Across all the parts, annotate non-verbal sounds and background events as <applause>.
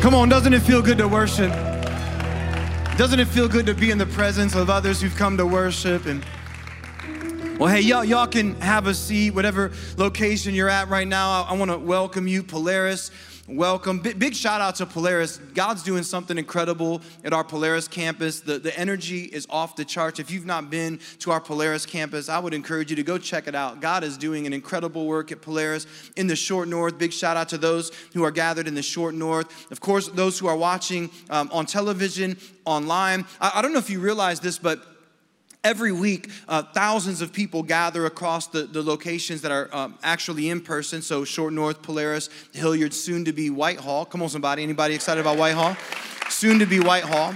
Come on, doesn't it feel good to worship? Doesn't it feel good to be in the presence of others who've come to worship and well, hey, y'all, y'all can have a seat, whatever location you're at right now. I, I want to welcome you, Polaris. Welcome. Big, big, shout out to Polaris. God's doing something incredible at our Polaris campus. The, the energy is off the charts. If you've not been to our Polaris campus, I would encourage you to go check it out. God is doing an incredible work at Polaris in the short north. Big shout out to those who are gathered in the short north. Of course, those who are watching um, on television, online. I, I don't know if you realize this, but Every week, uh, thousands of people gather across the, the locations that are um, actually in person. So, Short North, Polaris, Hilliard, soon to be Whitehall. Come on, somebody. Anybody excited about Whitehall? Soon to be Whitehall.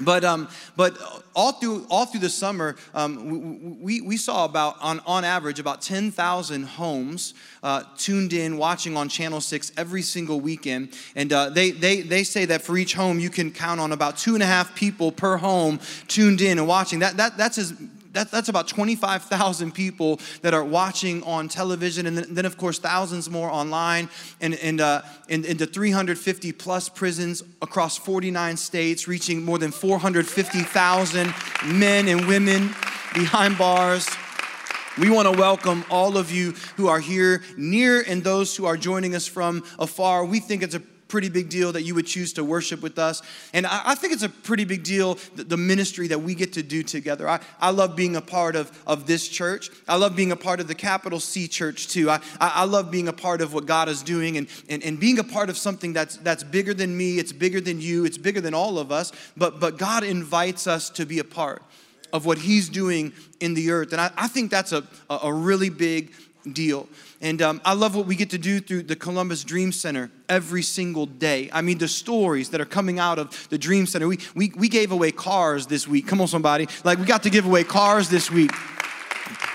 But, um, but all through, all through the summer, um, we, we saw about, on, on average, about 10,000 homes uh, tuned in, watching on Channel 6 every single weekend. And uh, they, they, they say that for each home, you can count on about two and a half people per home tuned in and watching. That, that, that's as that, that's about 25,000 people that are watching on television, and then, then of course, thousands more online, and, and uh, in, into 350 plus prisons across 49 states, reaching more than 450,000 men and women behind bars. We want to welcome all of you who are here near and those who are joining us from afar. We think it's a pretty big deal that you would choose to worship with us. And I, I think it's a pretty big deal, the, the, ministry that we get to do together. I, I love being a part of, of this church. I love being a part of the capital C church too. I, I, love being a part of what God is doing and, and, and being a part of something that's, that's bigger than me, it's bigger than you, it's bigger than all of us. But, but God invites us to be a part of what He's doing in the earth. And I, I think that's a, a really big deal. And um, I love what we get to do through the Columbus Dream Center every single day. I mean, the stories that are coming out of the Dream Center. We, we, we gave away cars this week. Come on, somebody. Like, we got to give away cars this week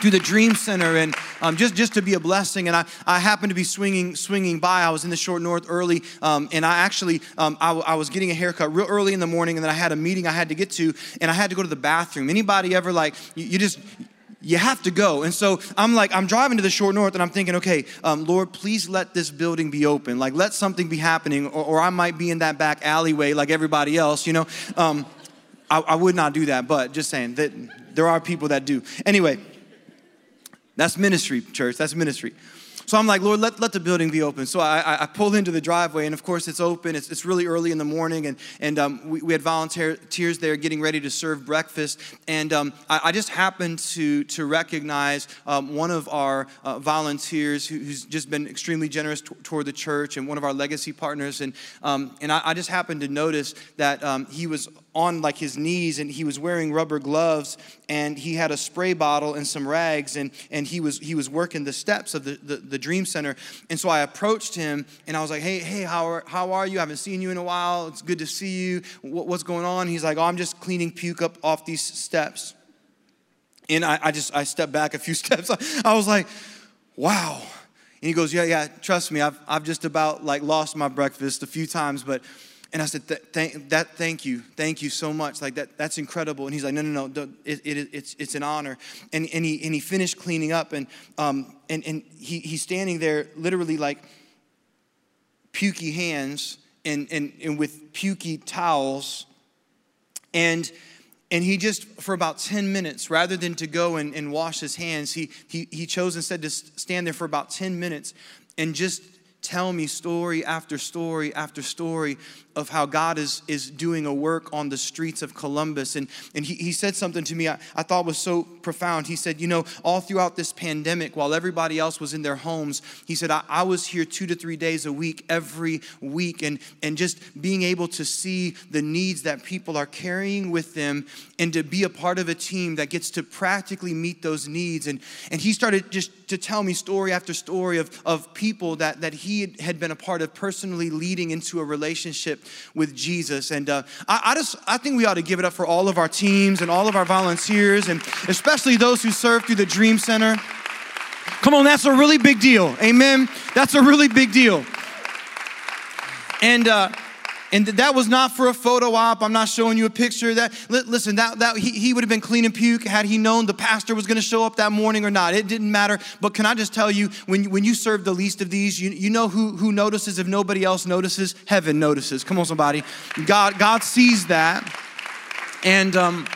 through the Dream Center and um, just, just to be a blessing. And I, I happened to be swinging, swinging by. I was in the short north early, um, and I actually um, I, I, was getting a haircut real early in the morning, and then I had a meeting I had to get to, and I had to go to the bathroom. Anybody ever like you, you just you have to go. And so I'm like, I'm driving to the short north and I'm thinking, okay, um, Lord, please let this building be open. Like, let something be happening, or, or I might be in that back alleyway like everybody else, you know? Um, I, I would not do that, but just saying that there are people that do. Anyway, that's ministry, church. That's ministry. So I'm like, Lord, let, let the building be open. So I, I pull into the driveway, and of course, it's open. It's, it's really early in the morning, and, and um, we, we had volunteers there getting ready to serve breakfast. And um, I, I, just happened to, to recognize um, one of our uh, volunteers who, who's just been extremely generous t- toward the church and one of our legacy partners. And, um, and I, I, just happened to notice that um, he was on like his knees and he was wearing rubber gloves and he had a spray bottle and some rags and, and he was he was working the steps of the, the, the dream center. And so i approached him and i was like hey hey how are, how are you? I haven't seen you in a while. It's good to see you. What, what's going on? He's like oh i'm just cleaning puke up off these steps. And i, I just i stepped back a few <laughs> steps. I, I was like wow. And he goes yeah yeah trust me I've, I've just about like lost my breakfast a few times but and I said, thank, that, thank you, thank you so much. Like that, that's incredible. And he's like, no, no, no, it, it, it's, it's an honor. And, and, he, and he finished cleaning up and, um, and, and he, he's standing there literally like pukey hands and, and, and with pukey towels. And, and he just, for about 10 minutes, rather than to go and, and wash his hands, he, he, he chose instead to stand there for about 10 minutes and just tell me story after story after story of how God is, is doing a work on the streets of Columbus. And, and he, he said something to me I, I thought was so profound. He said, You know, all throughout this pandemic, while everybody else was in their homes, he said, I, I was here two to three days a week, every week, and, and just being able to see the needs that people are carrying with them and to be a part of a team that gets to practically meet those needs. And, and he started just to tell me story after story of, of people that, that he had been a part of personally leading into a relationship with Jesus. And uh, I, I just, I think we ought to give it up for all of our teams and all of our volunteers, and especially those who serve through the Dream Center. Come on, that's a really big deal. Amen. That's a really big deal. And uh, And that was not for a photo op. I'm not showing you a picture. That listen, that, that he, he would have been clean and puke had he known the pastor was going to show up that morning or not. It didn't matter. But can I just tell you, when, when you serve the least of these, you, you know who, who notices if nobody else notices? Heaven notices. Come on, somebody. God, God sees that. And um,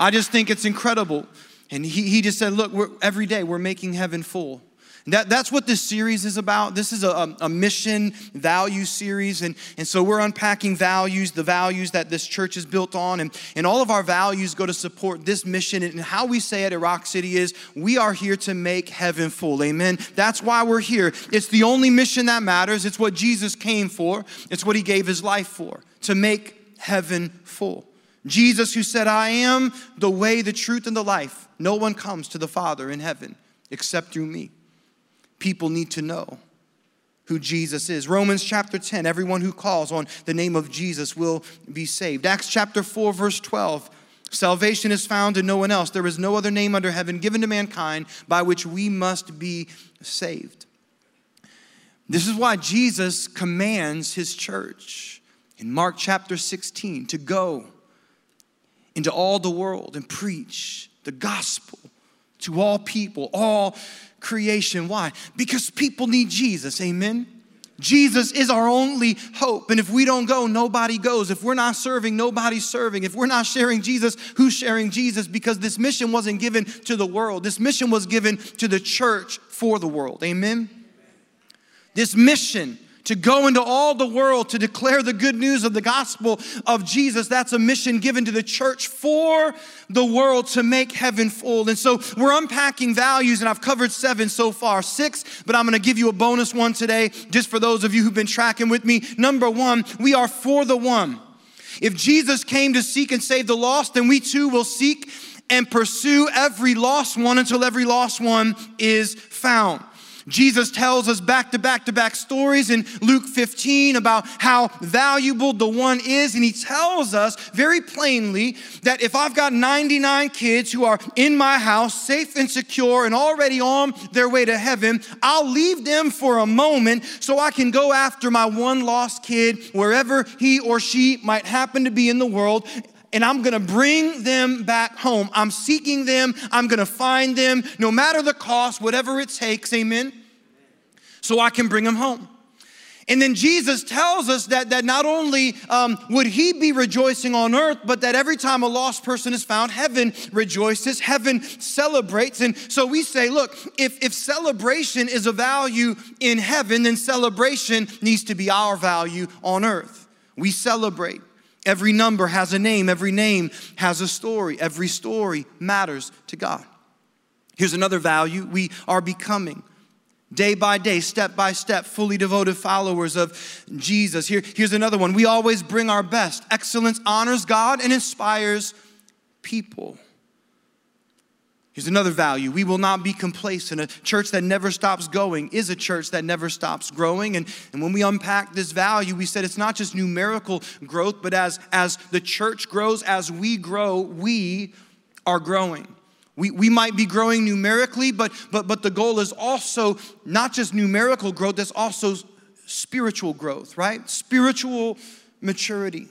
I just think it's incredible. And he, he just said, Look, every day we're making heaven full. That, that's what this series is about. This is a, a mission value series. And, and so we're unpacking values, the values that this church is built on. And, and all of our values go to support this mission. And how we say at Rock City is we are here to make heaven full. Amen. That's why we're here. It's the only mission that matters. It's what Jesus came for, it's what he gave his life for, to make heaven full. Jesus, who said, I am the way, the truth, and the life. No one comes to the Father in heaven except through me people need to know who Jesus is. Romans chapter 10, everyone who calls on the name of Jesus will be saved. Acts chapter 4, verse 12. Salvation is found in no one else. There is no other name under heaven given to mankind by which we must be saved. This is why Jesus commands his church in Mark chapter 16 to go into all the world and preach the gospel to all people, all creation. Why? Because people need Jesus. Amen. Jesus is our only hope. And if we don't go, nobody goes. If we're not serving, nobody's serving. If we're not sharing Jesus, who's sharing Jesus? Because this mission wasn't given to the world, this mission was given to the church for the world. Amen? This mission to go into all the world to declare the good news of the gospel of Jesus. That's a mission given to the church for the world to make heaven full. And so we're unpacking values, and I've covered seven so far, six, but I'm gonna give you a bonus one today, just for those of you who've been tracking with me. Number one, we are for the one. If Jesus came to seek and save the lost, then we too will seek and pursue every lost one until every lost one is found. Jesus tells us back to back to back stories in Luke 15 about how valuable the one is. And he tells us very plainly that if I've got 99 kids who are in my house, safe and secure, and already on their way to heaven, I'll leave them for a moment so I can go after my one lost kid wherever he or she might happen to be in the world and I'm gonna bring them back home. I'm seeking them, I'm gonna find them, no matter the cost, whatever it takes, amen, so I can bring them home. And then Jesus tells us that, that not only um, would he be rejoicing on earth, but that every time a lost person is found, heaven rejoices, heaven celebrates. And so we say, look, if, if celebration is a value in heaven, then celebration needs to be our value on earth. We celebrate. Every number has a name, every name has a story, every story matters to God. Here's another value we are becoming day by day, step by step, fully devoted followers of Jesus. Here, here's another one. We always bring our best. Excellence honors God and inspires people. Here's another value. We will not be complacent. A church that never stops going is a church that never stops growing. And, and when we unpack this value, we said it's not just numerical growth, but as, as the church grows, as we grow, we are growing. We, we might be growing numerically, but, but, but the goal is also not just numerical growth, there's also spiritual growth, right? Spiritual maturity.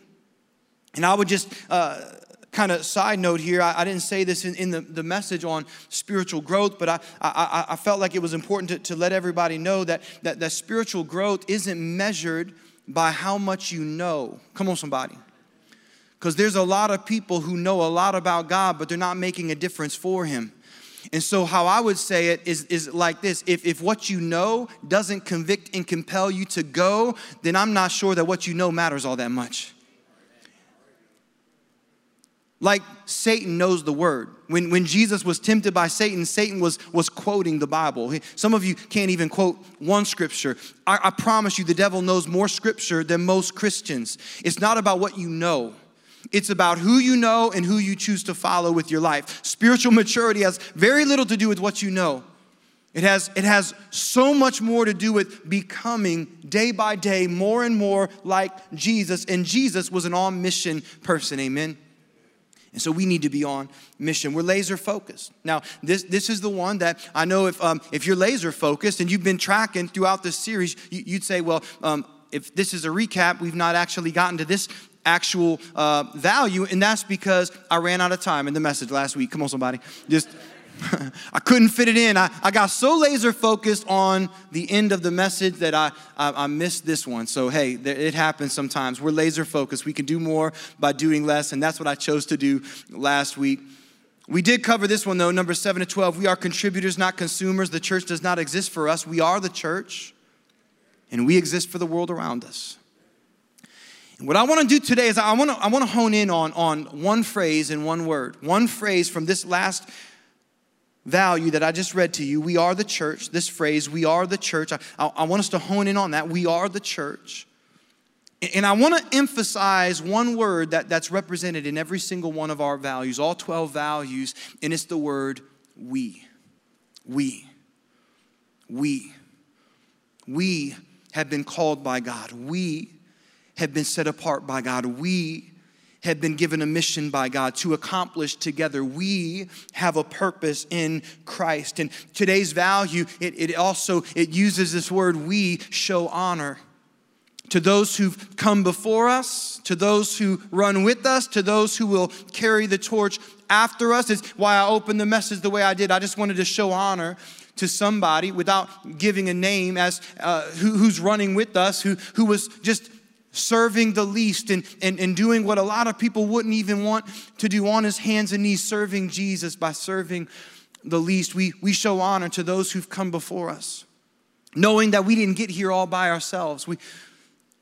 And I would just uh, kind of side note here I, I didn't say this in, in, the, the message on spiritual growth but i, I, I felt like it was important to, to let everybody know that, that, that spiritual growth isn't measured by how much you know. Come on somebody. Because there's a lot of people who know a lot about god but they're not making a difference for him. And so, how I would say it is, is like this. If, if what you know doesn't convict and compel you to go, then I'm not sure that what you know matters all that much. Like Satan knows the word. When, when Jesus was tempted by Satan, Satan was, was quoting the Bible. Some of you can't even quote one scripture. I, I promise you, the devil knows more scripture than most Christians. It's not about what you know. It's about who you know and who you choose to follow with your life. Spiritual maturity has very little to do with what you know. It has, it has so much more to do with becoming day by day more and more like Jesus. And Jesus was an on mission person, amen? And so we need to be on mission. We're laser focused. Now, this, this is the one that I know if, um, if you're laser focused and you've been tracking throughout this series, you, would say, well, um, if this is a recap, we've not actually gotten to this actual uh, value, and that's because I ran out of time in the message last week. Come on, somebody. Just. <laughs> I couldn't fit it in. I, I got so laser focused on the end of the message that I, I, I missed this one. So, hey, it happens sometimes. We're laser focused. We can do more by doing less, and that's what I chose to do last week. We did cover this one though, number 7 to 12. We are contributors, not consumers. The church does not exist for us. We are the church, and we exist for the world around us. And what I want to do today is I want to, I want to hone in on, on one phrase and one word. One phrase from this last value that I just read to you. We are the church. This phrase, we are the church. I, I, want us to hone in on that. We are the church. And I want to emphasize one word that, that's represented in every single one of our values, all 12 values, and it's the word we. We. We. We have been called by God. We have been set apart by God. We have been given a mission by God to accomplish together. We have a purpose in Christ. And today's value, it, it also it uses this word we show honor to those who've come before us, to those who run with us, to those who will carry the torch after us. It's why I opened the message the way I did. I just wanted to show honor to somebody without giving a name as uh, who, who's running with us, who, who was just serving the least and, and, and doing what a lot of people wouldn't even want to do on his hands and knees, serving Jesus by serving the least. We, we show honor to those who've come before us, knowing that we didn't get here all by ourselves. We,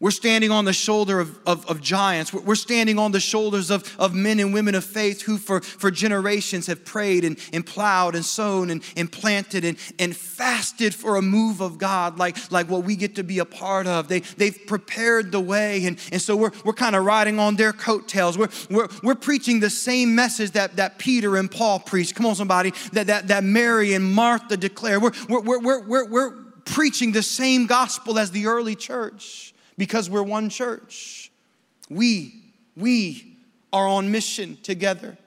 we're standing on the shoulder of, of, of, giants. We're standing on the shoulders of, of men and women of faith who, for, for generations, have prayed and, and plowed and sown and, and planted and, and fasted for a move of God like, like what we get to be a part of. They, they've prepared the way, and, and so we're, we're kind of riding on their coattails. We're, we're, we're preaching the same message that, that Peter and Paul preached. Come on, somebody, that, that, that Mary and Martha declare. We're, we're, we're, we're, we're preaching the same gospel as the early church because we're one church. We, we are on mission together.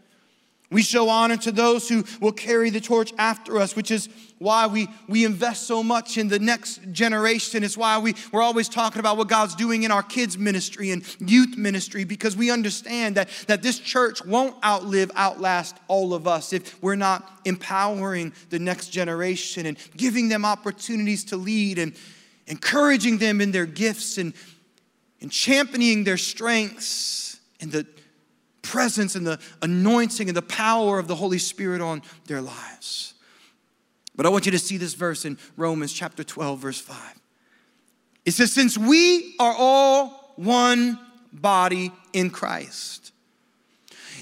We show honor to those who will carry the torch after us, which is why we, we invest so much in the next generation. It's why we, we're always talking about what God's doing in our kids' ministry and youth ministry, because we understand that, that this church won't outlive, outlast all of us if we're not empowering the next generation and giving them opportunities to lead and encouraging them in their gifts and, and championing their strengths and the presence and the anointing and the power of the Holy Spirit on their lives. But I want you to see this verse in Romans chapter 12, verse 5. It says, Since we are all one body in Christ,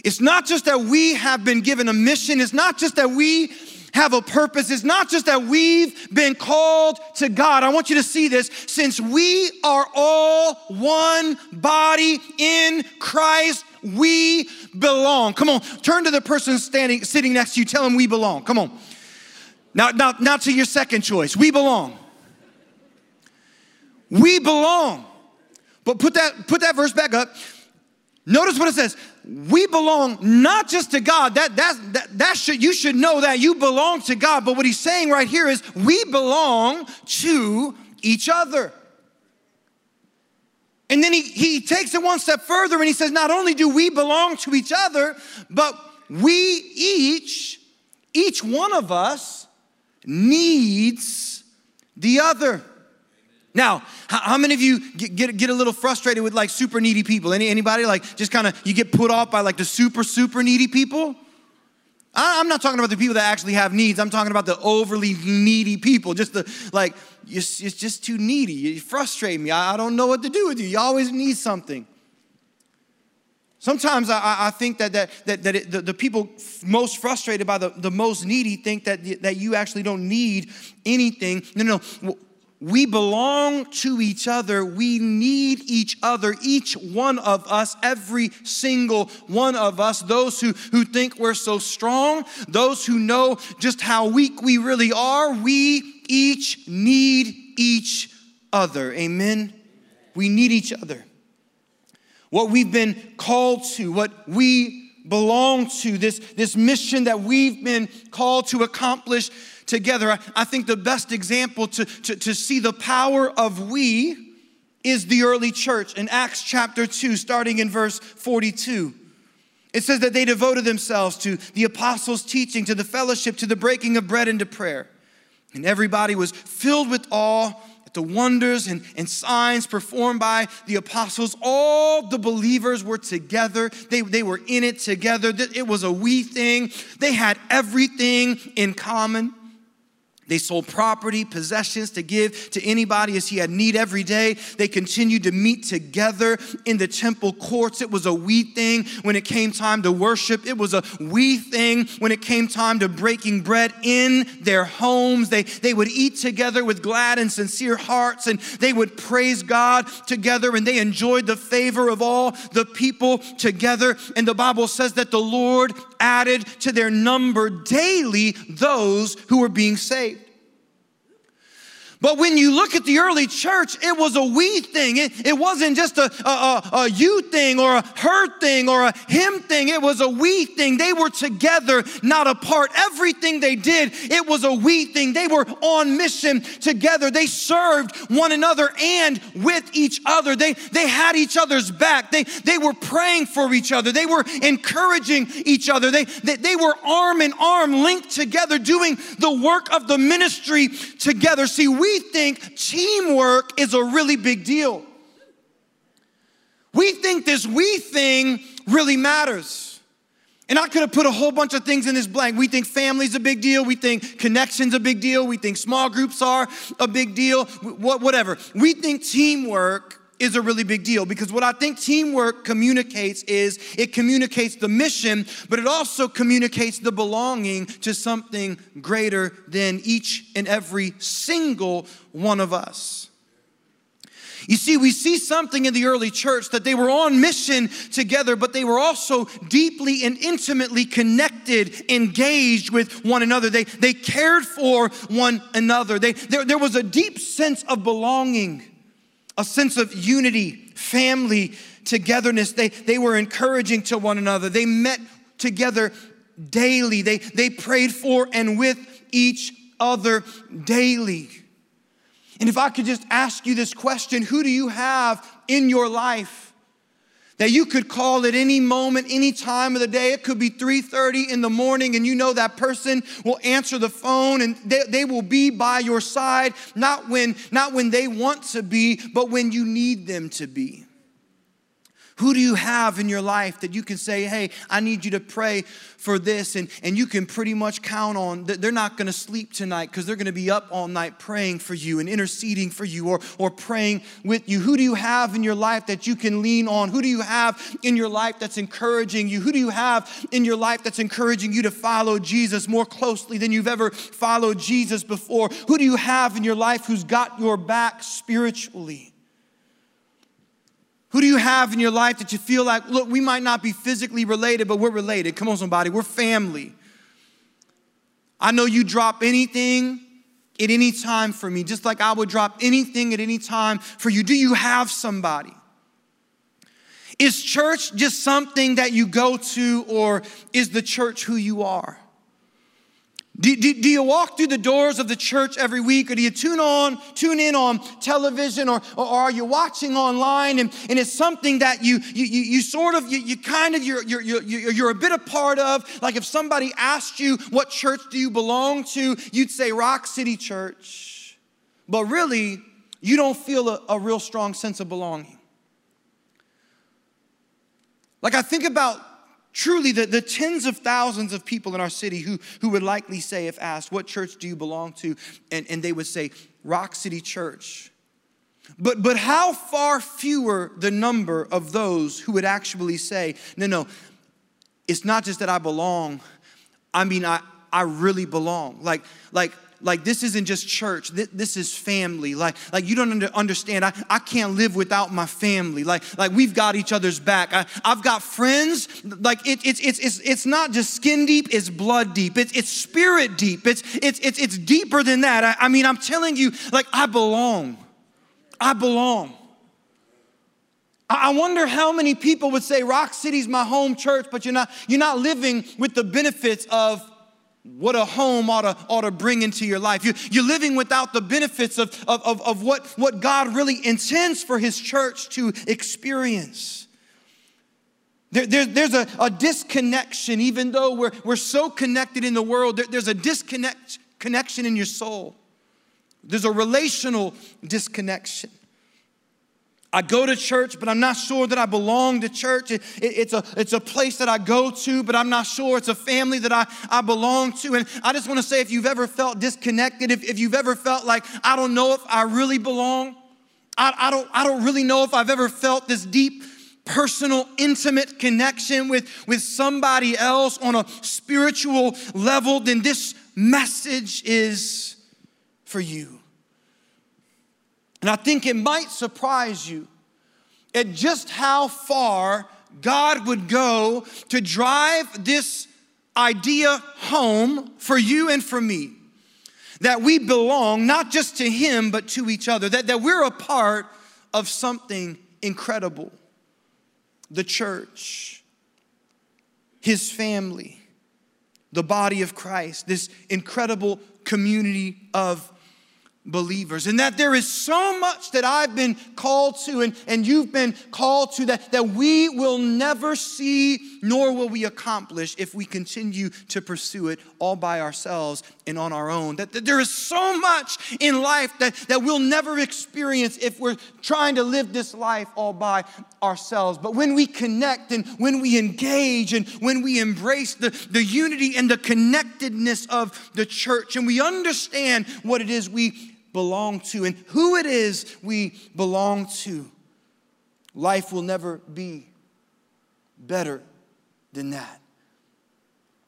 it's not just that we have been given a mission, it's not just that we have a purpose is not just that we've been called to God. I want you to see this. Since we are all one body in Christ, we belong. Come on, turn to the person standing, sitting next to you. Tell them we belong. Come on. Now, now, now to your second choice. We belong. We belong. But put that, put that verse back up. Notice what it says. We belong not just to God. That, that, that, that should, you should know that you belong to God. But what he's saying right here is we belong to each other. And then he, he takes it one step further and he says, not only do we belong to each other, but we each, each one of us needs the other. Now, how many of you get, get, get, a little frustrated with like super needy people? Any, anybody like just kind of you get put off by like the super, super needy people? I, I'm not talking about the people that actually have needs. I'm talking about the overly needy people. Just the like, it's, it's just too needy. You frustrate me. I, I don't know what to do with you. You always need something. Sometimes I, I think that, that, that, that it, the, the, people most frustrated by the, the most needy think that, that you actually don't need anything. No, no. We belong to each other. We need each other, each one of us, every single one of us. Those who, who think we're so strong, those who know just how weak we really are, we each need each other. Amen? We need each other. What we've been called to, what we belong to, this, this mission that we've been called to accomplish together. I, I think the best example to, to, to see the power of we is the early church in Acts chapter 2, starting in verse 42. It says that they devoted themselves to the apostles' teaching, to the fellowship, to the breaking of bread, and to prayer. And everybody was filled with awe at the wonders and, and signs performed by the apostles. All the believers were together, they, they were in it together. It was a we thing, they had everything in common. They sold property, possessions to give to anybody as he had need every day. They continued to meet together in the temple courts. It was a we thing when it came time to worship. It was a we thing when it came time to breaking bread in their homes. They, they would eat together with glad and sincere hearts and they would praise God together and they enjoyed the favor of all the people together. And the Bible says that the Lord added to their number daily those who were being saved. But when you look at the early church, it was a we thing. It, it wasn't just a, a, a, you thing or a her thing or a him thing. It was a we thing. They were together, not apart. Everything they did, it was a we thing. They were on mission together. They served one another and with each other. They, they had each other's back. They, they were praying for each other. They were encouraging each other. They, they, they were arm in arm linked together, doing the work of the ministry together. See, we we think teamwork is a really big deal. We think this we thing really matters. And I could have put a whole bunch of things in this blank. We think family's a big deal. We think connections a big deal. We think small groups are a big deal. Whatever. We think teamwork is a really big deal because what I think teamwork communicates is it communicates the mission, but it also communicates the belonging to something greater than each and every single one of us. You see, we see something in the early church that they were on mission together, but they were also deeply and intimately connected, engaged with one another. They, they cared for one another. They, there, there was a deep sense of belonging a sense of unity, family, togetherness. They, they were encouraging to one another. They met together daily. They, they prayed for and with each other daily. And if I could just ask you this question who do you have in your life that you could call at any moment any time of the day. It could be 3.30 in the morning and you know that person will answer the phone and they, they will be by your side not when not when they want to be but when you need them to be who do you have in your life that you can say, hey, I need you to pray for this? And, and you can pretty much count on that they're not gonna sleep tonight because they're gonna be up all night praying for you and interceding for you or, or praying with you. Who do you have in your life that you can lean on? Who do you have in your life that's encouraging you? Who do you have in your life that's encouraging you to follow Jesus more closely than you've ever followed Jesus before? Who do you have in your life who's got your back spiritually? Who do you have in your life that you feel like, look, we might not be physically related, but we're related? Come on, somebody, we're family. I know you drop anything at any time for me, just like I would drop anything at any time for you. Do you have somebody? Is church just something that you go to, or is the church who you are? Do, do, do, you walk through the doors of the church every week, or do you tune on, tune in on television, or, or are you watching online and, and it's something that you, you, you, you sort of, you, you kind of, you're, you're, you're, you're a bit a part of? Like if somebody asked you, what church do you belong to? You'd say Rock City Church. But really, you don't feel a, a real strong sense of belonging. Like I think about truly the, the tens of thousands of people in our city who, who would likely say, if asked, What church do you belong to? And, and they would say, Rock City Church. But, but how far fewer the number of those who would actually say, No, no, it's not just that I belong, I mean, I, I really belong. Like, like like this isn't just church. This is family. Like like you don't understand. I, I can't live without my family. Like like we've got each other's back. I, i've got friends. Like it, it's it's it's it's not just skin deep it's blood deep. It's it's spirit deep. It's it's it's, it's deeper than that. I, I mean i'm telling you like i belong. I belong. I wonder how many people would say Rock City's my home church, but you're not, you're not living with the benefits of what a home ought to, ought to bring into your life. You, you're living without the benefits of, of, of, of what, what God really intends for His church to experience. There, there, there's a, a, disconnection, even though we're, we're so connected in the world, there, there's a disconnect connection in your soul. There's a relational disconnection. I go to church, but I'm not sure that I belong to church. It, it, it's, a, it's a place that I go to, but I'm not sure it's a family that I, I belong to. And I just want to say if you've ever felt disconnected, if, if you've ever felt like, I don't know if I really belong, I, I, don't, I don't really know if I've ever felt this deep, personal, intimate connection with, with somebody else on a spiritual level, then this message is for you. And I think it might surprise you at just how far God would go to drive this idea home for you and for me. That we belong not just to Him, but to each other. That, that we're a part of something incredible. The church, His family, the body of Christ, this incredible community of believers and that there is so much that I've been called to and, and you've been called to that, that we will never see nor will we accomplish if we continue to pursue it all by ourselves and on our own. That, that there is so much in life that, that we'll never experience if we're trying to live this life all by ourselves. But when we connect and when we engage and when we embrace the, the unity and the connectedness of the church and we understand what it is we belong to and who it is we belong to, life will never be better than that.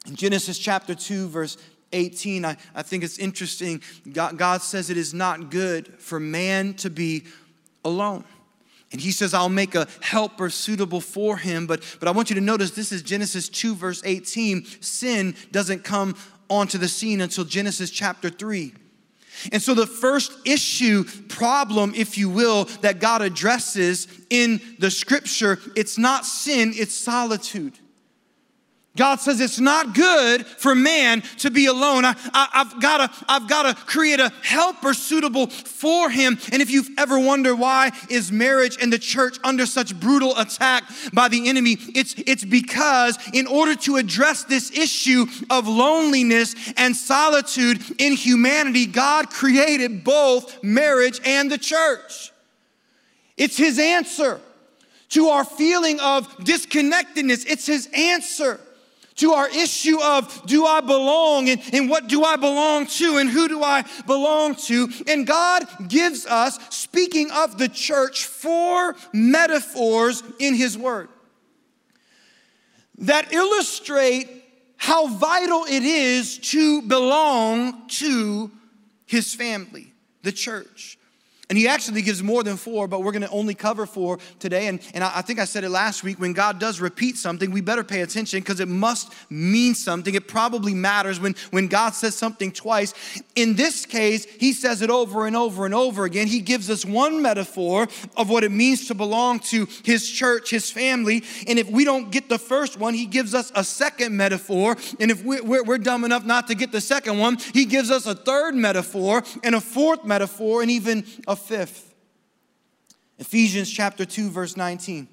In Genesis chapter 2, verse 18, I, I think it's interesting. God, God says it is not good for man to be alone. And he says, I'll make a helper suitable for him. But, but I want you to notice this is Genesis 2, verse 18. Sin doesn't come onto the scene until Genesis chapter 3. And so, the first issue, problem, if you will, that God addresses in the scripture, it's not sin, it's solitude. God says it's not good for man to be alone. I, have got to I've got to create a helper suitable for him. And if you've ever wondered why is marriage and the church under such brutal attack by the enemy, it's it's because in order to address this issue of loneliness and solitude in humanity, God created both marriage and the church. It's his answer to our feeling of disconnectedness. It's his answer to our issue of do I belong and, and what do I belong to and who do I belong to. And God gives us, speaking of the church, four metaphors in His Word that illustrate how vital it is to belong to His family, the church. And he actually gives more than four, but we're going to only cover four today. And, and I, I think I said it last week when God does repeat something, we better pay attention because it must mean something. It probably matters when, when God says something twice. In this case, he says it over and over and over again. He gives us one metaphor of what it means to belong to his church, his family. And if we don't get the first one, he gives us a second metaphor. And if we're, we're, we're dumb enough not to get the second one, he gives us a third metaphor and a fourth metaphor and even a fifth. Ephesians chapter 2, verse 19.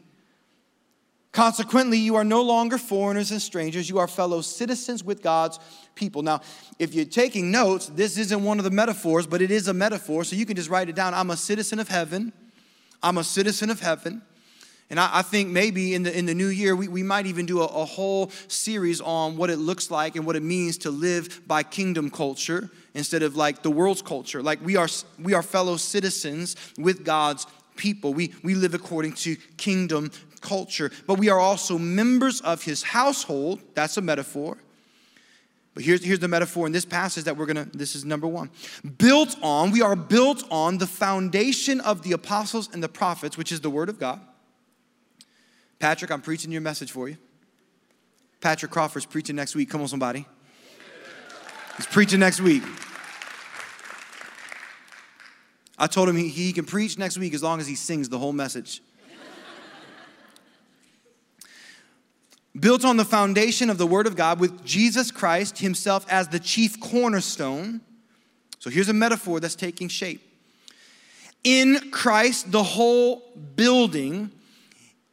Consequently, you are no longer foreigners and strangers. You are fellow citizens with God's people. Now, if you're taking notes, this isn't one of the metaphors, but it is a metaphor. So you can just write it down. I'm a citizen of heaven. I'm a citizen of heaven. And I, I, think maybe in the, in the new year, we, we might even do a, a whole series on what it looks like and what it means to live by kingdom culture instead of like the world's culture. Like we are, we are fellow citizens with God's people. We, we live according to kingdom culture, but we are also members of his household. That's a metaphor. But here's, here's the metaphor in this passage that we're gonna, this is number one. Built on, we are built on the foundation of the apostles and the prophets, which is the word of God Patrick, I'm preaching your message for you. Patrick Crawford's preaching next week. Come on, somebody. He's preaching next week. I told him he, he can preach next week as long as he sings the whole message. built on the foundation of the Word of God with Jesus Christ Himself as the chief cornerstone. So here's a metaphor that's taking shape. In Christ, the whole building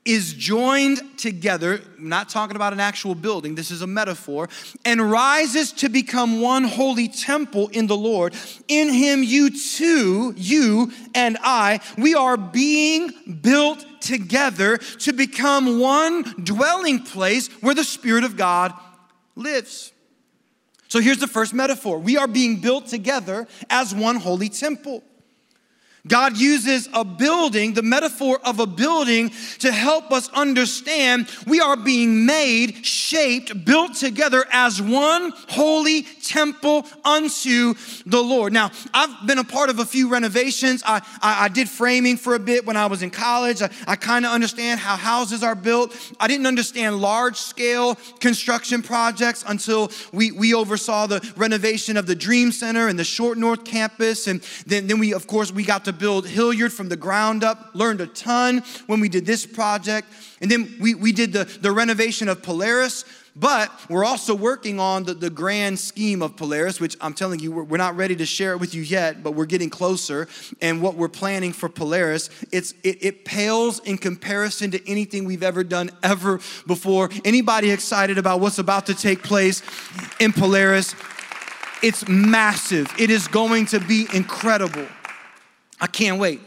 is joined together, not talking about an actual building, this is a metaphor, and rises to become one holy temple in the Lord. In him, you too, you and I, we are being built together to become one dwelling place where the Spirit of God lives. So here's the first metaphor we are being built together as one holy temple. God uses a building, the metaphor of a building, to help us understand we are being made, shaped, built together as one holy temple unto the Lord. Now, I've been a part of a few renovations. I, I, I did framing for a bit when I was in college. I, I kind of understand how houses are built. I didn't understand large scale construction projects until we, we oversaw the renovation of the Dream Center and the Short North campus. And then, then we, of course, we got to to build Hilliard from the ground up, learned a ton when we did this project. And then we, we did the, the renovation of Polaris, but we're also working on the, the grand scheme of Polaris, which I'm telling you, we're, we're not ready to share it with you yet, but we're getting closer. And what we're planning for Polaris, it's, it, it pales in comparison to anything we've ever done ever before. Anybody excited about what's about to take place in Polaris? It's massive. It is going to be incredible. I can't wait.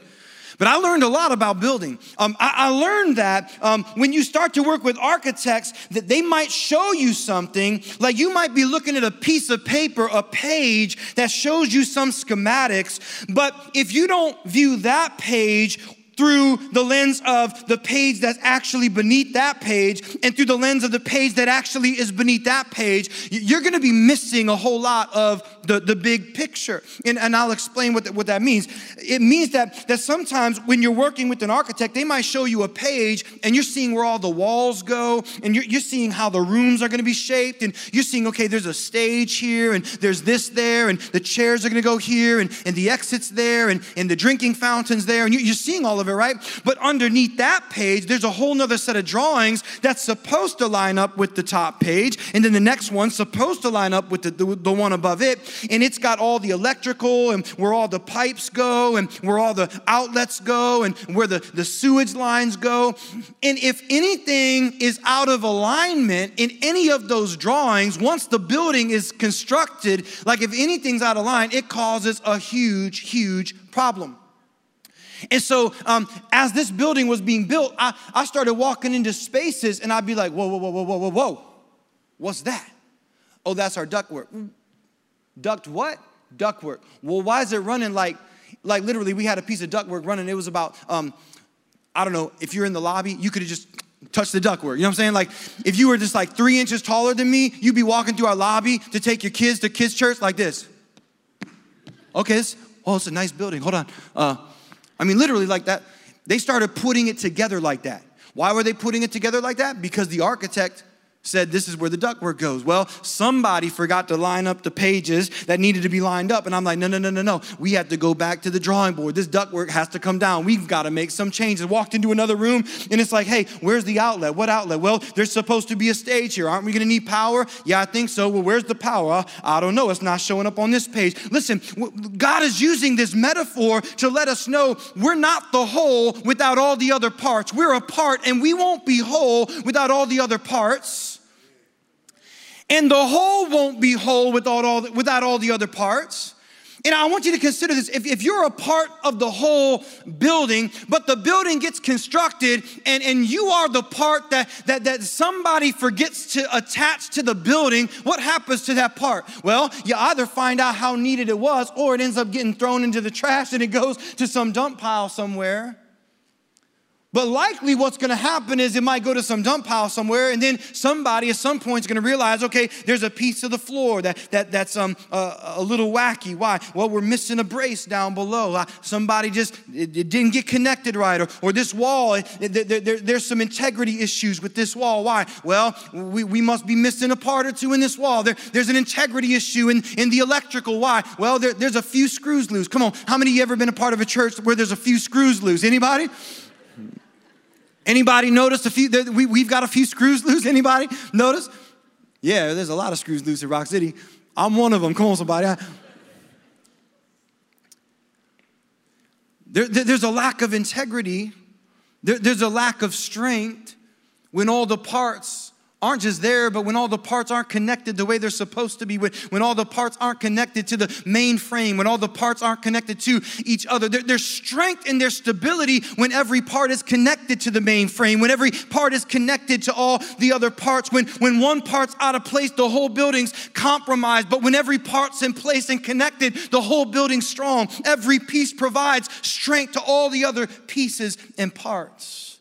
But I learned a lot about building. Um, I, I, learned that um, when you start to work with architects, that they might show you something, like you might be looking at a piece of paper, a page that shows you some schematics, but if you don't view that page through the lens of the page that's actually beneath that page and through the lens of the page that actually is beneath that page, you're gonna be missing a whole lot of the, the big picture. And, and I'll explain what, what that means. It means that, that sometimes when you're working with an architect, they might show you a page and you're seeing where all the walls go and you're, you're seeing how the rooms are gonna be shaped and you're seeing, okay, there's a stage here and there's this there and the chairs are gonna go here and, and the exits there and, and the drinking fountains there and you're, you're seeing all of of it, right? But underneath that page, there's a whole nother set of drawings that's supposed to line up with the top page. And then the next one's supposed to line up with the, the, the one above it. And it's got all the electrical and where all the pipes go and where all the outlets go and where the, the sewage lines go. And if anything is out of alignment in any of those drawings, once the building is constructed, like if anything's out of line, it causes a huge, huge problem. And so, um, as this building was being built, I, I started walking into spaces and I'd be like, whoa, whoa, whoa, whoa, whoa, whoa, whoa. What's that? Oh, that's our ductwork. Duct what? Ductwork. Well, why is it running like, like literally, we had a piece of ductwork running. It was about, um, I don't know, if you're in the lobby, you could have just touched the ductwork. You know what I'm saying? Like, if you were just like three inches taller than me, you'd be walking through our lobby to take your kids to kids' church like this. Okay, this, oh, it's a nice building. Hold on. Uh, I mean, literally, like that. They started putting it together like that. Why were they putting it together like that? Because the architect said this is where the ductwork goes. Well, somebody forgot to line up the pages that needed to be lined up. And I'm like, no, no, no, no, no. We have to go back to the drawing board. This ductwork has to come down. We've got to make some changes. Walked into another room and it's like, hey, where's the outlet? What outlet? Well, there's supposed to be a stage here. Aren't we going to need power? Yeah, I think so. Well, where's the power? I don't know. It's not showing up on this page. Listen, God is using this metaphor to let us know we're not the whole without all the other parts. We're a part and we won't be whole without all the other parts. And the whole won't be whole without all the, without all the other parts. And I want you to consider this. If, if you're a part of the whole building, but the building gets constructed and, and you are the part that, that, that somebody forgets to attach to the building, what happens to that part? Well, you either find out how needed it was or it ends up getting thrown into the trash and it goes to some dump pile somewhere. But likely, what's gonna happen is it might go to some dump pile somewhere, and then somebody at some point is gonna realize, okay, there's a piece of the floor that, that, that's um, uh, a little wacky. Why? Well, we're missing a brace down below. Uh, somebody just it, it, didn't get connected right, or, or this wall, it, there, there, there's some integrity issues with this wall. Why? Well, we, we must be missing a part or two in this wall. There, there's an integrity issue in, in the electrical. Why? Well, there, there's a few screws loose. Come on, how many of you ever been a part of a church where there's a few screws loose? Anybody? Anybody notice a few? We, we've got a few screws loose. Anybody notice? Yeah, there's a lot of screws loose at Rock City. I'm one of them. Come on, somebody. There, there, there's a lack of integrity. There, there's a lack of strength when all the parts aren't just there, but when all the parts aren't connected the way they're supposed to be, when, when all the parts aren't connected to the main frame, when all the parts aren't connected to each other. There, there's strength and there's stability when every part is connected to the main frame, when every part is connected to all the other parts. When, when one part's out of place, the whole building's compromised. But when every part's in place and connected, the whole building's strong. Every piece provides strength to all the other pieces and parts.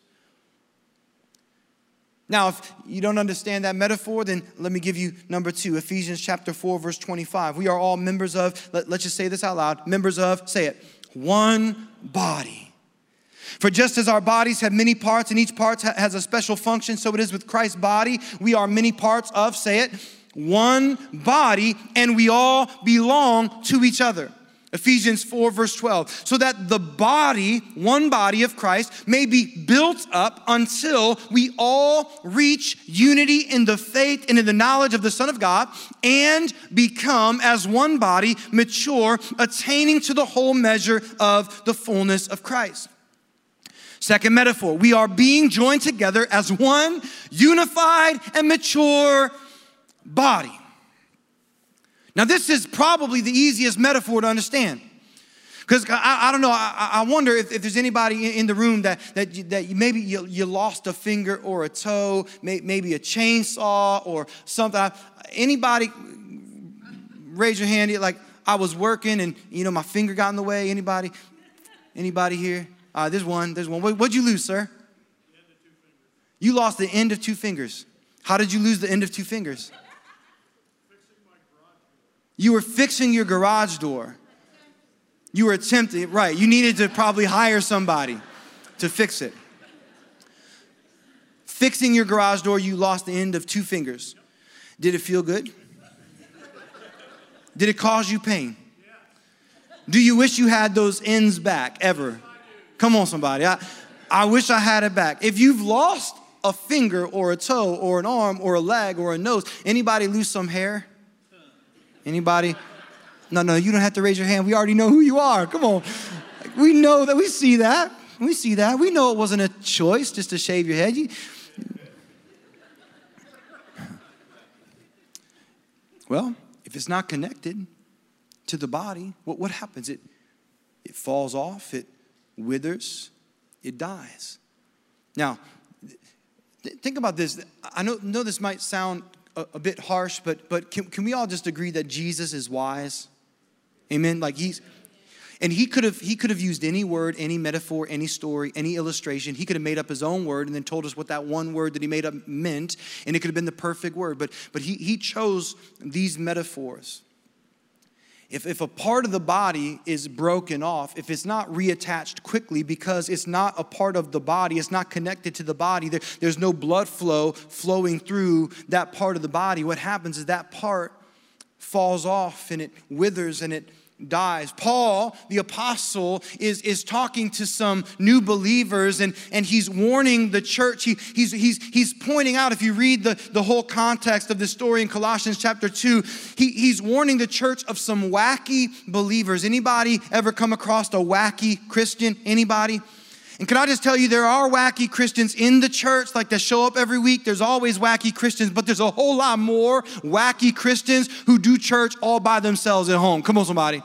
Now, if you don't understand that metaphor, then let me give you number two Ephesians chapter 4, verse 25. We are all members of, let, us just say this out loud members of, say it, one body. For just as our bodies have many parts and each part has a special function, so it is with Christ's body. We are many parts of, say it, one body, and we all belong to each other. Ephesians 4, verse 12, so that the body, one body of Christ, may be built up until we all reach unity in the faith and in the knowledge of the Son of God and become, as one body, mature, attaining to the whole measure of the fullness of Christ. Second metaphor, we are being joined together as one unified and mature body. Now, this is probably the easiest metaphor to understand. Because I, I, don't know, I, I wonder if, if, there's anybody in the room that, that, you, that maybe you, you, lost a finger or a toe, may, maybe a chainsaw or something. Anybody raise your hand? Like, I was working and, you know, my finger got in the way. Anybody? Anybody here? Uh, there's one, there's one. What, what'd you lose, sir? You lost the end of two fingers. How did you lose the end of two fingers? You were fixing your garage door. You were attempting, right, you needed to probably hire somebody to fix it. Fixing your garage door, you lost the end of two fingers. Did it feel good? Did it cause you pain? Do you wish you had those ends back ever? Come on, somebody. I, I wish I had it back. If you've lost a finger or a toe or an arm or a leg or a nose, anybody lose some hair? Anybody? No, no, you don't have to raise your hand. We already know who you are. Come on. We know that. We see that. We see that. We know it wasn't a choice just to shave your head. You, well, if it's not connected to the body, what, what happens? It, it falls off, it withers, it dies. Now, think about this. I know, know this might sound a, a bit harsh, but, but can, can we all just agree that Jesus is wise? Amen? Like he's, and he could have he could have used any word, any metaphor, any story, any illustration. He could have made up his own word and then told us what that one word that he made up meant, and it could have been the perfect word. But but he he chose these metaphors. If, if a part of the body is broken off, if it's not reattached quickly because it's not a part of the body, it's not connected to the body, there, there's no blood flow flowing through that part of the body, what happens is that part falls off and it withers and it dies. Paul, the apostle, is, is talking to some new believers and, and he's warning the church. He, he's, he's, he's pointing out, if you read the, the whole context of this story in Colossians chapter 2, he, he's warning the church of some wacky believers. Anybody ever come across a wacky Christian? Anybody? And can I just tell you, there are wacky Christians in the church, like that show up every week. There's always wacky Christians, but there's a whole lot more wacky Christians who do church all by themselves at home. Come on, somebody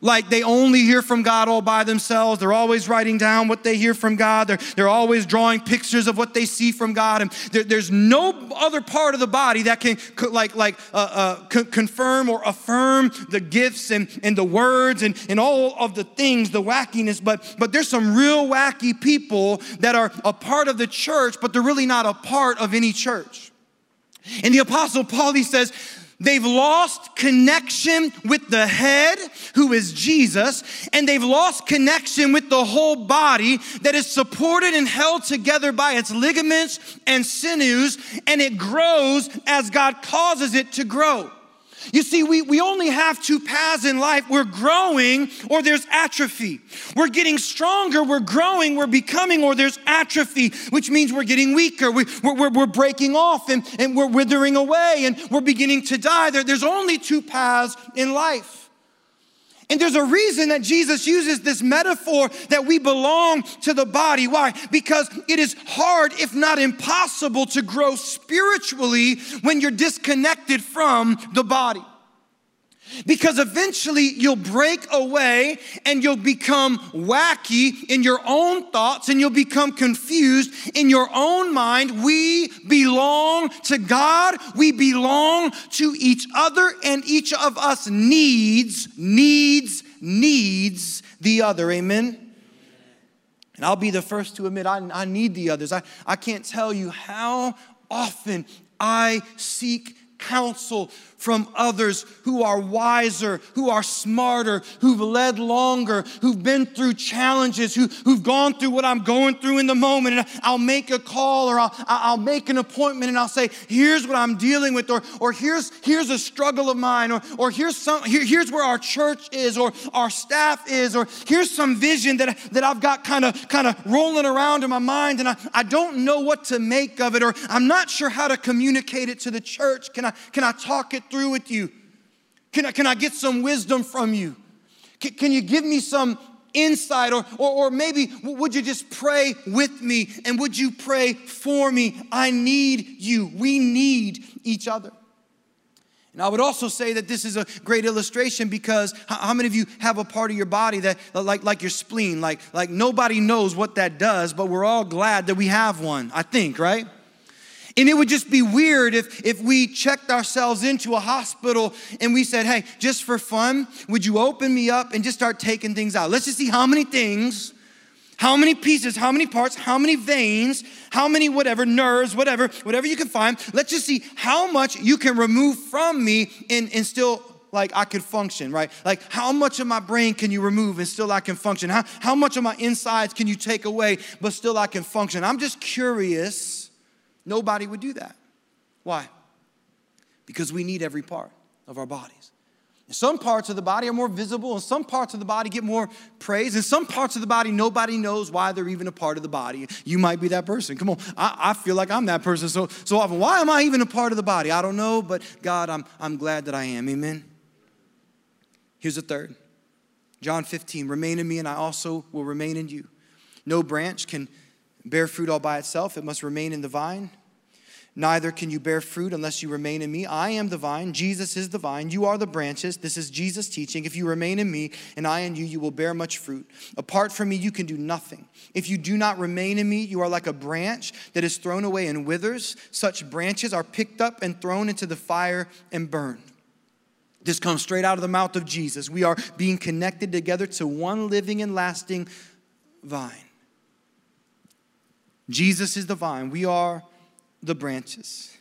like they only hear from God all by themselves. They're always writing down what they hear from God. They're, they're always drawing pictures of what they see from God. And there, there's no other part of the body that can like, like uh, uh, confirm or affirm the gifts and, and the words and, and all of the things, the wackiness. But, but there's some real wacky people that are a part of the church, but they're really not a part of any church. And the Apostle Paul, he says, They've lost connection with the head, who is Jesus, and they've lost connection with the whole body that is supported and held together by its ligaments and sinews, and it grows as God causes it to grow. You see, we, we only have two paths in life. We're growing or there's atrophy. We're getting stronger, we're growing, we're becoming, or there's atrophy, which means we're getting weaker. We, we're, we're breaking off and, and we're withering away and we're beginning to die. There, there's only two paths in life. And there's a reason that Jesus uses this metaphor that we belong to the body. Why? Because it is hard, if not impossible, to grow spiritually when you're disconnected from the body. Because eventually you'll break away and you'll become wacky in your own thoughts and you'll become confused in your own mind. We belong to God. We belong to each other and each of us needs, needs, needs the other. Amen. And I'll be the first to admit I, I need the others. I, I can't tell you how often I seek counsel from others who are wiser, who are smarter, who've led longer, who've been through challenges, who, who've gone through what I'm going through in the moment. And I'll make a call or I'll, I'll make an appointment and I'll say, here's what I'm dealing with, or, or here's, here's a struggle of mine, or, or here's, some, here, here's where our church is, or our staff is, or here's some vision that, that I've got kind of kind of rolling around in my mind and I, I don't know what to make of it, or I'm not sure how to communicate it to the church. Can can I talk it through with you? Can I, can I get some wisdom from you? Can, can you give me some insight? Or, or, or maybe would you just pray with me and would you pray for me? I need you. We need each other. And I would also say that this is a great illustration because how many of you have a part of your body that, uh, like, like your spleen, like, like nobody knows what that does, but we're all glad that we have one, I think, right? And it would just be weird if, if we checked ourselves into a hospital and we said, hey, just for fun, would you open me up and just start taking things out? Let's just see how many things, how many pieces, how many parts, how many veins, how many whatever, nerves, whatever, whatever you can find. Let's just see how much you can remove from me and, and still like I could function, right? Like how much of my brain can you remove and still I can function? How, how much of my insides can you take away but still I can function? I'm just curious Nobody would do that. Why? Because we need every part of our bodies. Some parts of the body are more visible, and some parts of the body get more praise, and some parts of the body, nobody knows why they're even a part of the body. You might be that person. Come on, I, I, feel like I'm that person so, so often. Why am I even a part of the body? I don't know, but God, I'm, I'm glad that I am. Amen. Here's a third John 15 Remain in me, and I also will remain in you. No branch can bear fruit all by itself, it must remain in the vine. Neither can you bear fruit unless you remain in me. I am the vine, Jesus is the vine, you are the branches. This is Jesus' teaching. If you remain in me and I in you, you will bear much fruit. Apart from me, you can do nothing. If you do not remain in me, you are like a branch that is thrown away and withers. Such branches are picked up and thrown into the fire and burned. This comes straight out of the mouth of Jesus. We are being connected together to one living and lasting vine. Jesus is the vine. We are the branches.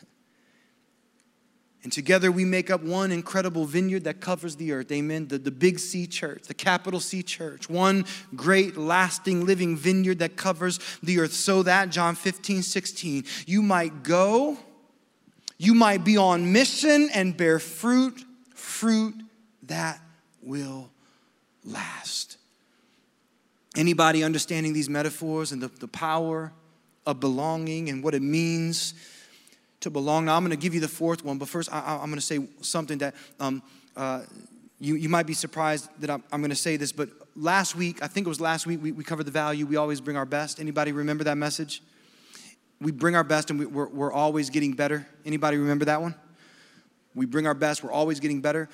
And together we make up one incredible vineyard that covers the earth. Amen. The, the big C church, the capital C church. One great, lasting, living vineyard that covers the earth. So that, John 15, 16, you might go, you might be on mission and bear fruit, fruit that will last. Anybody understanding these metaphors and the, the power of belonging and what it means to belong. Now, I'm going to give you the fourth one, but first, I, am going to say something that um, uh, you, you might be surprised that I'm, I'm going to say this, but last week, I think it was last week, we, we covered the value. We always bring our best. Anybody remember that message? We bring our best and we, we're, we're always getting better. Anybody remember that one? We bring our best, we're always getting better.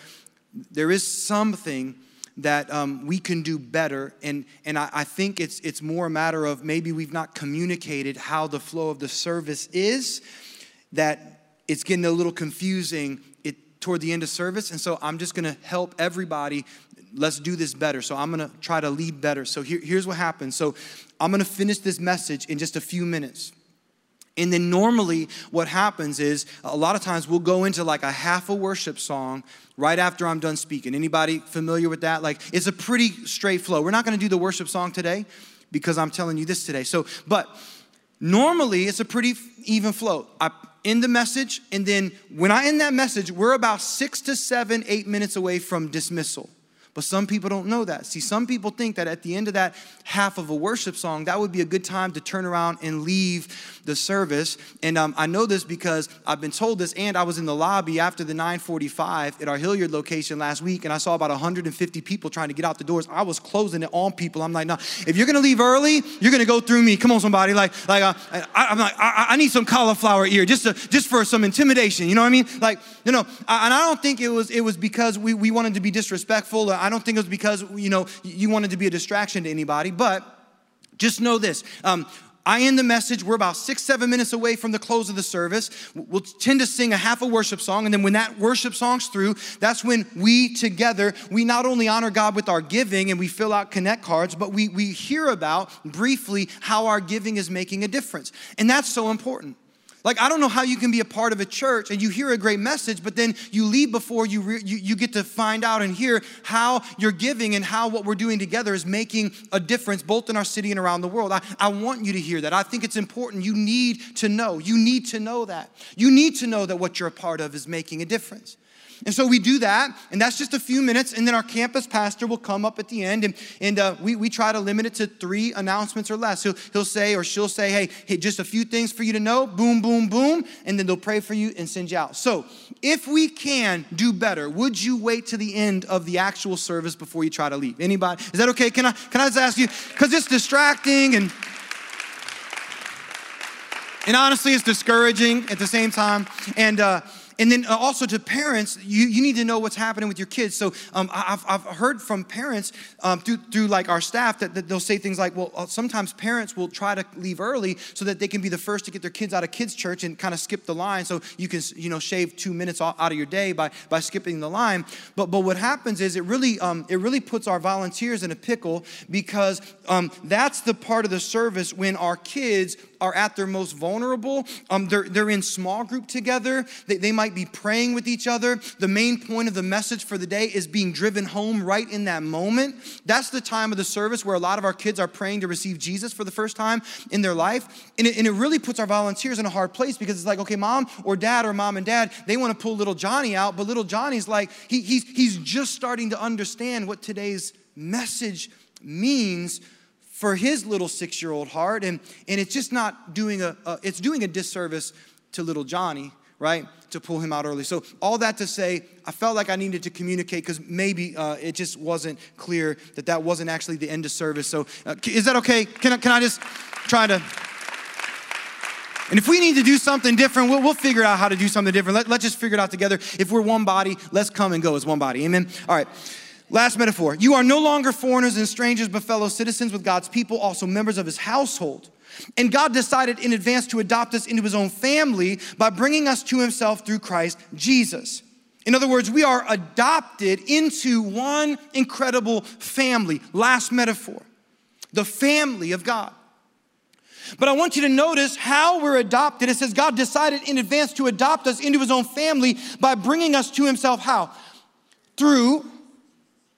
There is something that um, we can do better. And, and I, I think it's, it's more a matter of maybe we've not communicated how the flow of the service is, that it's getting a little confusing it, toward the end of service. And so I'm just going to help everybody. Let's do this better. So I'm going to try to lead better. So here, here's what happens. So I'm going to finish this message in just a few minutes. And then normally what happens is a lot of times we'll go into like a half a worship song right after I'm done speaking. Anybody familiar with that? Like it's a pretty straight flow. We're not going to do the worship song today because I'm telling you this today. So, but normally it's a pretty even flow. I end the message, and then when I end that message, we're about six to seven, eight minutes away from dismissal. But some people don't know that. See, some people think that at the end of that half of a worship song, that would be a good time to turn around and leave the service. And um, I know this because I've been told this, and I was in the lobby after the 945 at our Hilliard location last week, and I saw about 150 people trying to get out the doors. I was closing it on people. I'm like, no, if you're gonna leave early, you're gonna go through me. Come on, somebody. Like, like uh, I, am like, I, I, need some cauliflower ear just to, just for some intimidation. You know what I mean? Like, you know, and I don't think it was it was because we, we wanted to be disrespectful. I don't think it was because, you know, you wanted to be a distraction to anybody, but just know this. Um, I end the message. We're about six, seven minutes away from the close of the service. We'll tend to sing a half a worship song. And then when that worship song's through, that's when we together, we not only honor God with our giving and we fill out connect cards, but we, we hear about briefly how our giving is making a difference. And that's so important. Like, I don't know how you can be a part of a church and you hear a great message, but then you leave before you, re- you, you get to find out and hear how you're giving and how what we're doing together is making a difference both in our city and around the world. I, I want you to hear that. I think it's important. You need to know. You need to know that. You need to know that what you're a part of is making a difference. And so we do that, and that's just a few minutes, and then our campus pastor will come up at the end, and, and uh, we, we try to limit it to three announcements or less. He'll, he'll say or she'll say, hey, hey, just a few things for you to know, boom, boom, boom, and then they'll pray for you and send you out. So if we can do better, would you wait to the end of the actual service before you try to leave? Anybody? Is that okay? Can I, can I just ask you? Because it's distracting and and honestly, it's discouraging at the same time. And uh, and then uh, also to parents, you, you need to know what's happening with your kids. So um, I've, I've heard from parents um, through, through like our staff that, that they'll say things like, well, uh, sometimes parents will try to leave early so that they can be the first to get their kids out of kids' church and kind of skip the line so you can, you know, shave two minutes out of your day by, by skipping the line. But, but what happens is it really, um, it really puts our volunteers in a pickle because um, that's the part of the service when our kids are at their most vulnerable. Um, they're, they're in small group together. They, they might be praying with each other. The main point of the message for the day is being driven home right in that moment. That's the time of the service where a lot of our kids are praying to receive Jesus for the first time in their life. And it, and it really puts our volunteers in a hard place because it's like, okay, mom or dad or mom and dad, they want to pull little Johnny out, but little Johnny's like, he, he's, he's just starting to understand what today's message means for his little six-year-old heart and, and it's just not doing a, a it's doing a disservice to little johnny right to pull him out early so all that to say i felt like i needed to communicate because maybe uh, it just wasn't clear that that wasn't actually the end of service so uh, is that okay can I, can I just try to and if we need to do something different, we'll, we'll figure out how to do something different. Let, let's just figure it out together. If we're one body, let's come and go as one body. Amen? All right. Last metaphor. You are no longer foreigners and strangers, but fellow citizens with God's people, also members of his household. And God decided in advance to adopt us into his own family by bringing us to himself through Christ Jesus. In other words, we are adopted into one incredible family. Last metaphor the family of God. But I want you to notice how we're adopted. It says God decided in advance to adopt us into his own family by bringing us to himself. How? Through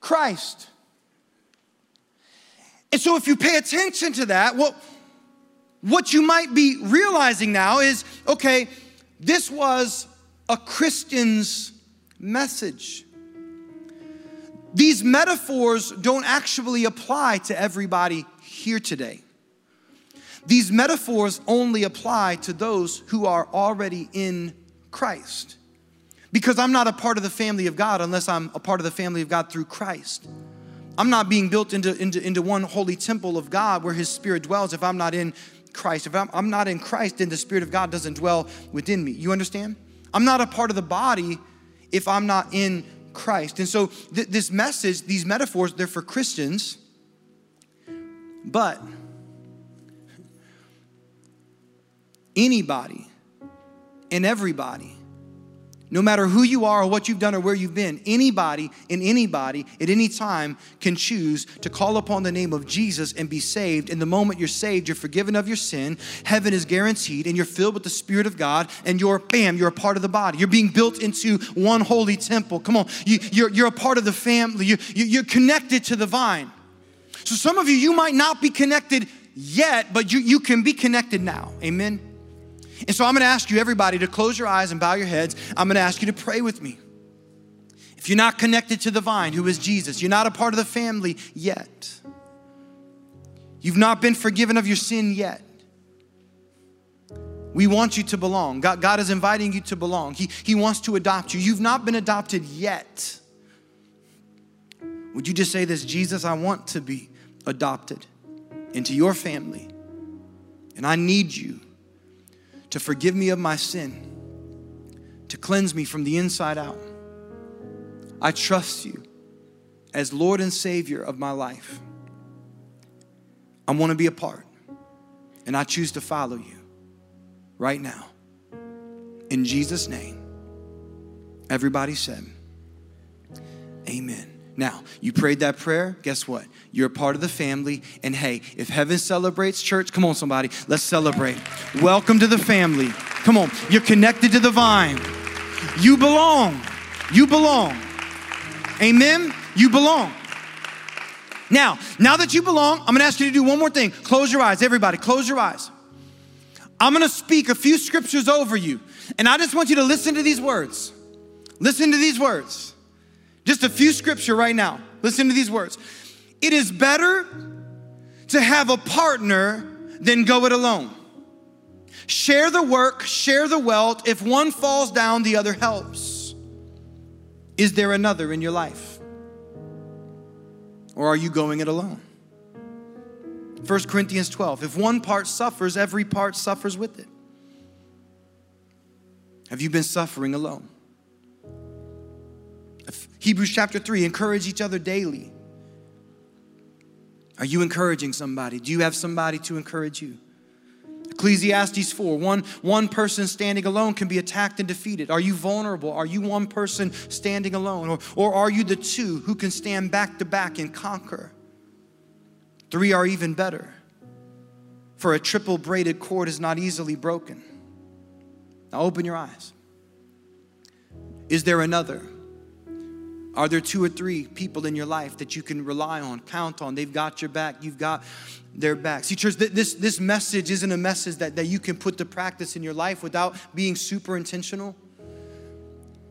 Christ. And so, if you pay attention to that, what, what you might be realizing now is okay, this was a Christian's message. These metaphors don't actually apply to everybody here today. These metaphors only apply to those who are already in Christ because I'm not a part of the family of God unless I'm a part of the family of God through Christ. I'm not being built into, into, into one holy temple of God where His Spirit dwells if I'm not in Christ. If I'm, I'm not in Christ, then the Spirit of God doesn't dwell within me. You understand? I'm not a part of the body if I'm not in Christ. And so, th- this message, these metaphors, they're for Christians, but anybody and everybody no matter who you are or what you've done or where you've been, anybody and anybody at any time can choose to call upon the name of Jesus and be saved. And the moment you're saved, you're forgiven of your sin, heaven is guaranteed, and you're filled with the Spirit of God, and you're, bam, you're a part of the body. You're being built into one holy temple. Come on, you, are you're, you're a part of the family, you, you, you're connected to the vine. So some of you, you might not be connected yet, but you, you can be connected now. Amen. And so I'm gonna ask you, everybody, to close your eyes and bow your heads. I'm gonna ask you to pray with me. If you're not connected to the vine, who is Jesus, you're not a part of the family yet. You've not been forgiven of your sin yet. We want you to belong. God, God is inviting you to belong. He, he wants to adopt you. You've not been adopted yet. Would you just say this Jesus, I want to be adopted into your family. And I need you to forgive me of my sin, to cleanse me from the inside out. I trust you as Lord and Savior of my life. I want to be a part, and I choose to follow you right now. In Jesus' name. Everybody said, Amen. Now, you prayed that prayer, guess what? You're a part of the family. And hey, if heaven celebrates church, come on, somebody, let's celebrate. Welcome to the family. Come on, you're connected to the vine. You belong. You belong. Amen? You belong. Now, now that you belong, I'm gonna ask you to do one more thing. Close your eyes, everybody, close your eyes. I'm gonna speak a few scriptures over you, and I just want you to listen to these words. Listen to these words. Just a few scripture right now. Listen to these words. It is better to have a partner than go it alone. Share the work, share the wealth. If one falls down, the other helps. Is there another in your life? Or are you going it alone? 1 Corinthians 12. If one part suffers, every part suffers with it. Have you been suffering alone? Hebrews chapter 3 encourage each other daily. Are you encouraging somebody? Do you have somebody to encourage you? Ecclesiastes 4 one, one person standing alone can be attacked and defeated. Are you vulnerable? Are you one person standing alone? Or, or are you the two who can stand back to back and conquer? Three are even better, for a triple braided cord is not easily broken. Now open your eyes. Is there another? Are there two or three people in your life that you can rely on, count on? They've got your back, you've got their back. See, church, this, this message isn't a message that, that you can put to practice in your life without being super intentional.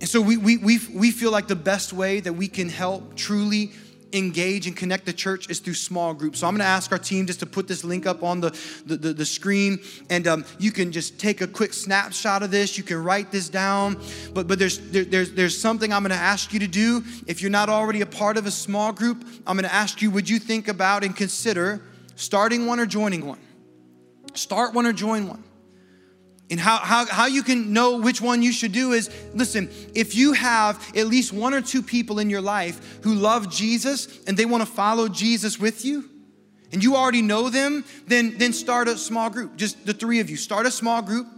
And so we, we, we, we feel like the best way that we can help truly engage and connect the church is through small groups. So I'm gonna ask our team just to put this link up on the, the, the, the screen and um, you can just take a quick snapshot of this. You can write this down. But, but there's, there, there's, there's something I'm gonna ask you to do. If you're not already a part of a small group, I'm gonna ask you, would you think about and consider starting one or joining one? Start one or join one. And how, how, how you can know which one you should do is listen, if you have at least one or two people in your life who love Jesus and they want to follow Jesus with you, and you already know them, then, then start a small group. Just the three of you. Start a small group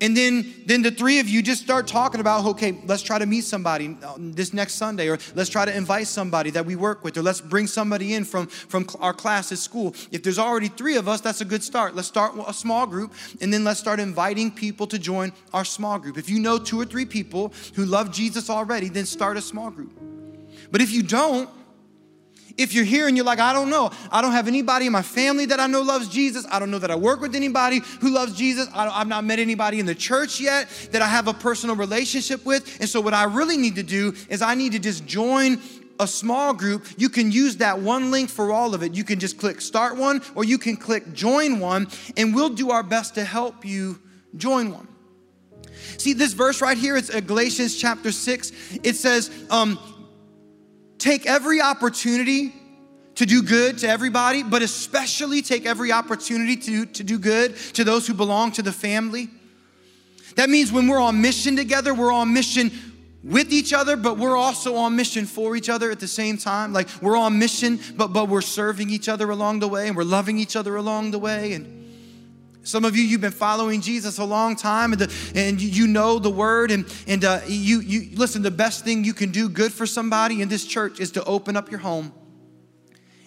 and then, then the three of you just start talking about, okay, let's try to meet somebody uh, this next Sunday, or let's try to invite somebody that we work with, or let's bring somebody in from, from our class at school. If there's already three of us, that's a good start. Let's start a small group, and then let's start inviting people to join our small group. If you know two or three people who love Jesus already, then start a small group. But if you don't, if you're here and you're like, I don't know, I don't have anybody in my family that I know loves Jesus. I don't know that I work with anybody who loves Jesus. I have not met anybody in the church yet that I have a personal relationship with. And so, what I really need to do is I need to just join a small group, you can use that one link for all of it. You can just click start one or you can click join one, and we'll do our best to help you join one. See, this verse right here, it's Galatians chapter 6. It says, um, take every opportunity to do good to everybody, but especially take every opportunity to, to do good to those who belong to the family. That means when we're on mission together, we're on mission with each other, but we're also on mission for each other at the same time. Like we're on mission, but but we're serving each other along the way and we're loving each other along the way. And some of you, you've been following Jesus a long time and, the, and you know the word. And, and uh, you, you listen, the best thing you can do good for somebody in this church is to open up your home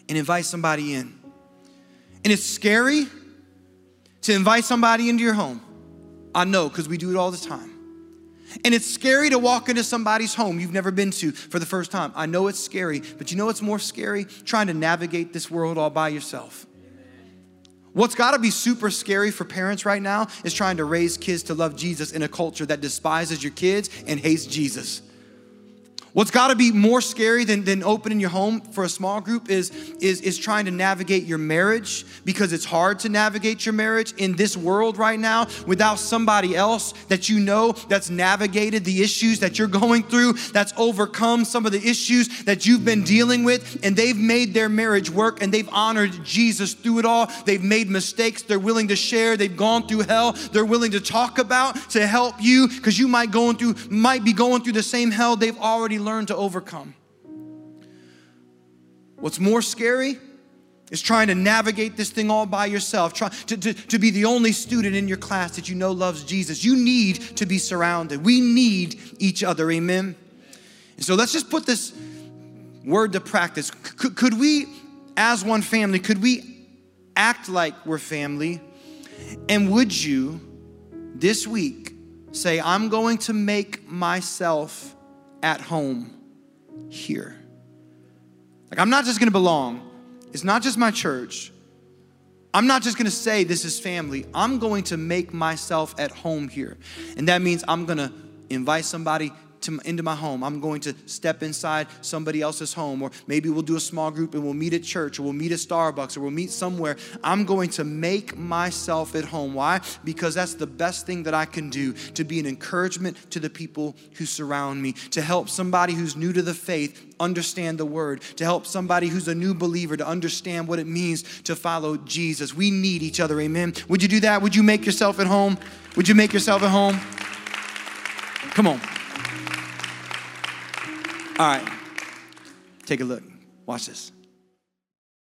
and invite somebody in. And it's scary to invite somebody into your home. I know because we do it all the time. And it's scary to walk into somebody's home you've never been to for the first time. I know it's scary, but you know what's more scary? Trying to navigate this world all by yourself What's got to be super scary for parents right now is trying to raise kids to love Jesus in a culture that despises your kids and hates Jesus. What's got to be more scary than, than opening your home for a small group is, is, is trying to navigate your marriage because it's hard to navigate your marriage in this world right now without somebody else that you know that's navigated the issues that you're going through, that's overcome some of the issues that you've been dealing with, and they've made their marriage work and they've honored Jesus through it all. They've made mistakes, they're willing to share, they've gone through hell, they're willing to talk about to help you because you might going through might be going through the same hell they've already learn to overcome. What's more scary is trying to navigate this thing all by yourself, try to, to, to be the only student in your class that you know loves Jesus. You need to be surrounded. We need each other, amen? And so let's just put this word to practice. Could, could we, as one family, could we act like we're family? And would you this week say, I'm going to make myself at home here. Like, I'm not just gonna belong, it's not just my church. I'm not just gonna say this is family. I'm going to make myself at home here. And that means I'm gonna invite somebody to, into my home. I'm going to step inside somebody else's home, or maybe we'll do a small group and we'll meet at church, or we'll meet at Starbucks, or we'll meet somewhere. I'm going to make myself at home. Why? Because that's the best thing that I can do to be an encouragement to the people who surround me, to help somebody who's new to the faith understand the word, to help somebody who's a new believer to understand what it means to follow Jesus. We need each other, amen. Would you do that? Would you make yourself at home? Would you make yourself at home? Come on. All right, take a look. Watch this.